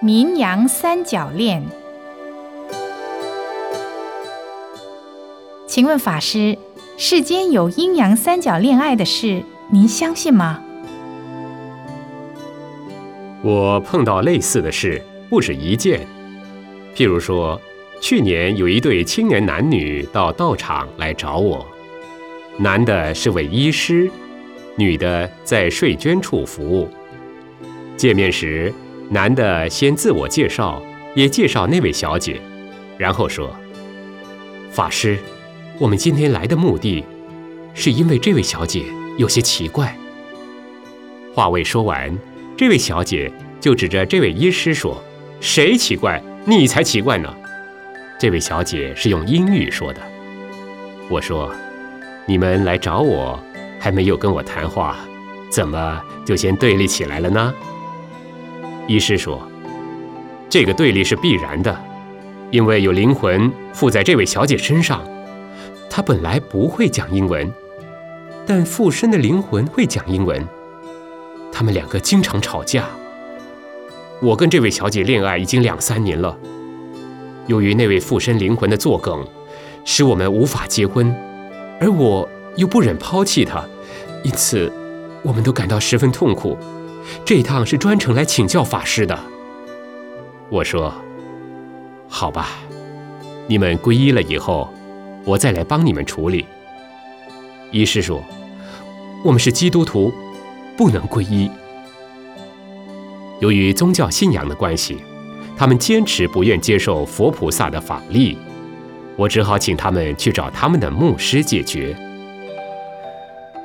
名扬三角恋。请问法师，世间有阴阳三角恋爱的事，您相信吗？我碰到类似的事不止一件。譬如说，去年有一对青年男女到道场来找我，男的是位医师，女的在税捐处服务。见面时，男的先自我介绍，也介绍那位小姐，然后说：“法师。”我们今天来的目的，是因为这位小姐有些奇怪。话未说完，这位小姐就指着这位医师说：“谁奇怪？你才奇怪呢！”这位小姐是用英语说的。我说：“你们来找我，还没有跟我谈话，怎么就先对立起来了呢？”医师说：“这个对立是必然的，因为有灵魂附在这位小姐身上。”她本来不会讲英文，但附身的灵魂会讲英文。他们两个经常吵架。我跟这位小姐恋爱已经两三年了，由于那位附身灵魂的作梗，使我们无法结婚，而我又不忍抛弃她，因此我们都感到十分痛苦。这趟是专程来请教法师的。我说：“好吧，你们皈依了以后。”我再来帮你们处理。医师说：“我们是基督徒，不能皈依。由于宗教信仰的关系，他们坚持不愿接受佛菩萨的法力，我只好请他们去找他们的牧师解决。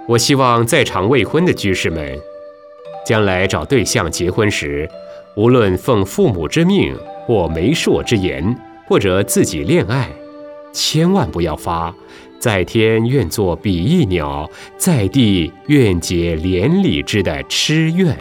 我希望在场未婚的居士们，将来找对象结婚时，无论奉父母之命，或媒妁之言，或者自己恋爱。”千万不要发“在天愿作比翼鸟，在地愿结连理枝”的痴愿。